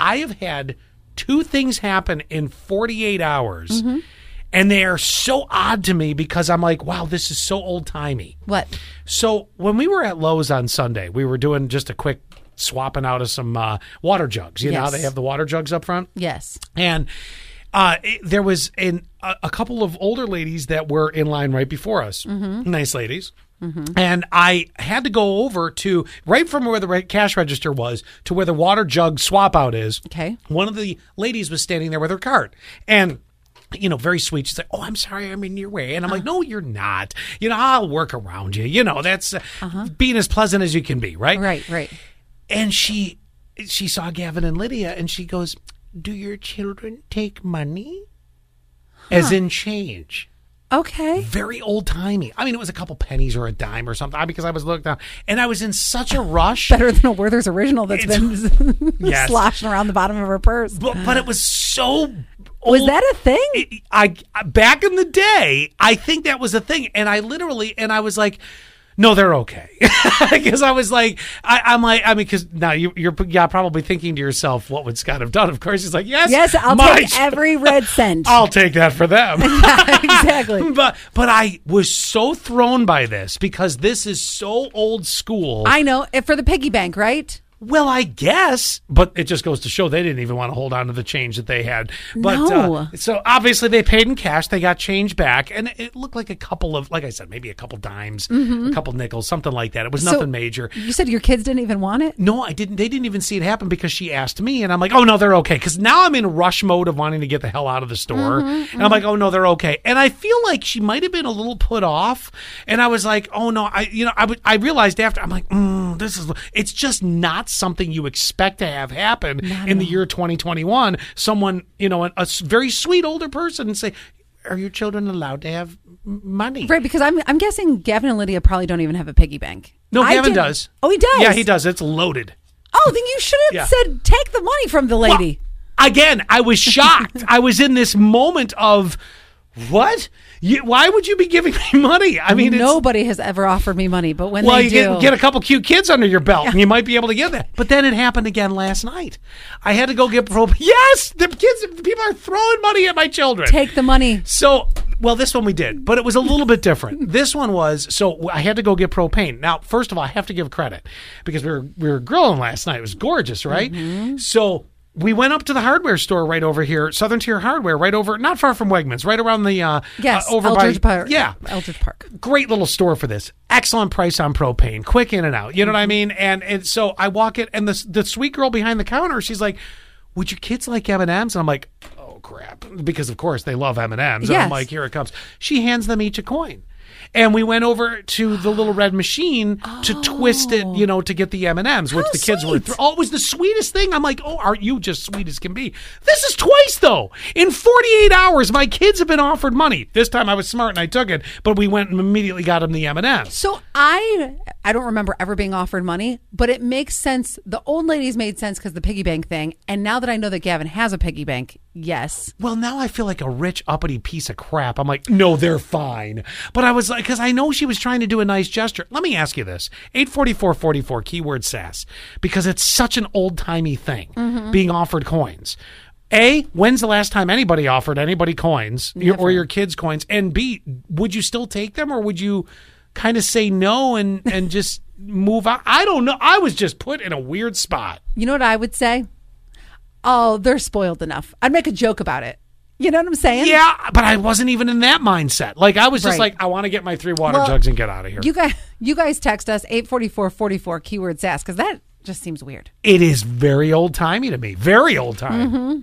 I have had two things happen in 48 hours. Mm-hmm. And they are so odd to me because I'm like, wow, this is so old timey. What? So when we were at Lowe's on Sunday, we were doing just a quick swapping out of some uh, water jugs. You know how they have the water jugs up front? Yes. And uh, it- there was an, a, a couple of older ladies that were in line right before us. Nice ladies. Mm-hmm. And I had to go over to right from where the cash register was to where the water jug swap out is. Okay. One of the ladies was standing there with her cart. And you know, very sweet. She's like, "Oh, I'm sorry, I'm in your way," and I'm like, uh-huh. "No, you're not. You know, I'll work around you. You know, that's uh, uh-huh. being as pleasant as you can be, right?" Right, right. and she she saw Gavin and Lydia and she goes, "Do your children take money?" As in change. Okay. Very old timey. I mean, it was a couple pennies or a dime or something because I was looking down and I was in such a rush. Better than a Werther's original that's been Yes. sloshing around the bottom of her purse. But, but it was so. Was that a thing? It- I back in the day, I think that was a thing, and I literally and I was like, "No, they're okay," because I was like, I, "I'm like, I mean, because now you, you're yeah probably thinking to yourself, what would Scott have done?" Of course, he's like, "Yes, yes, I'll take ch- every red cent. I'll take that for them." exactly. but but I was so thrown by this because this is so old school. I know. For the piggy bank, right? Well, I guess, but it just goes to show they didn't even want to hold on to the change that they had. But No. uh, so obviously they paid in cash. They got change back, and it looked like a couple of, like I said, maybe a couple dimes, a couple nickels, something like that. It was Mm-hmm. So- nothing major. You said your kids didn't even want it? No, I didn't. They didn't even see it happen because she asked me, and I'm like, "Oh no, they're okay." Because now I'm in rush mode of wanting to get the hell out of the store, Mm-hmm, and I'm like, "Oh no, they're okay." And I feel like she might have been a little put off, and I was like, "Oh no," I you know I I realized after I'm like, mm, "This is it's just not something you expect to have happen in the year 2021." Someone you know a very sweet older person and say. Are your children allowed to have money? Right, because I'm I'm guessing Gavin and Lydia probably don't even have a piggy bank. No, I Gavin didn't- does. Oh, he does. Yeah, he does. It's loaded. Oh, then you should have Yeah. said take the money from the lady. again, I was shocked. I was in this moment of what? You, why would you be giving me money? I mean, Nobody has ever offered me money, but when well, they you do, get, get a couple cute kids under your belt, and you might be able to get that. But then it happened again last night. I had to go get pro. Yes, the kids, people are throwing money at my children. take the money. So, well, this one we did, but it was a little bit different. This one was so I had to go get propane. Now, first of all, I have to give credit because we were we were grilling last night. It was gorgeous, right? Mm-hmm. So we went up to the hardware store right over here, Southern Tier Hardware, right over, not far from Wegmans, right around the uh, Yes, uh, over Eldridge by Park. yeah, Eldridge Park. great little store for this. Excellent price on propane, quick in and out. You know what I mean? And and so I walk it, and the the sweet girl behind the counter, she's like, "Would your kids like M and M's?" And I'm like, "Oh crap!" Because of course they love M and M's. And I'm like, "Here it comes." She hands them each a coin. And we went over to the little red machine to twist it, oh. you know, to get the M and M's, which How the kids were. Th- oh, it was the sweetest thing. I'm like, oh, aren't you just sweet as can be? This is twice though. In 48 hours, my kids have been offered money. This time I was smart and I took it, but we went and immediately got them the M and M's. So I I don't remember ever being offered money, but it makes sense. The old ladies made sense because the piggy bank thing, and now that I know that Gavin has a piggy bank, yes, Well, now I feel like a rich uppity piece of crap. I'm like, no, they're fine. But I was like, because I know she was trying to do a nice gesture. Let me ask you this: eight forty four forty four keyword sass because it's such an old timey thing mm-hmm. being offered coins. A, when's the last time anybody offered anybody coins your, or your kids coins? And B, would you still take them or would you kind of say no and and just move out? I don't know. I was just put in a weird spot. you know what I would say? Oh, they're spoiled enough. I'd make a joke about it. You know what I'm saying? Yeah, but I wasn't even in that mindset. Like I was just Right. like, I want to get my three water Well, jugs and get out of here. You guys, you guys text us eight forty four forty four keyword sass because that just seems weird. it is very old timey to me. Very old time. Mm-hmm.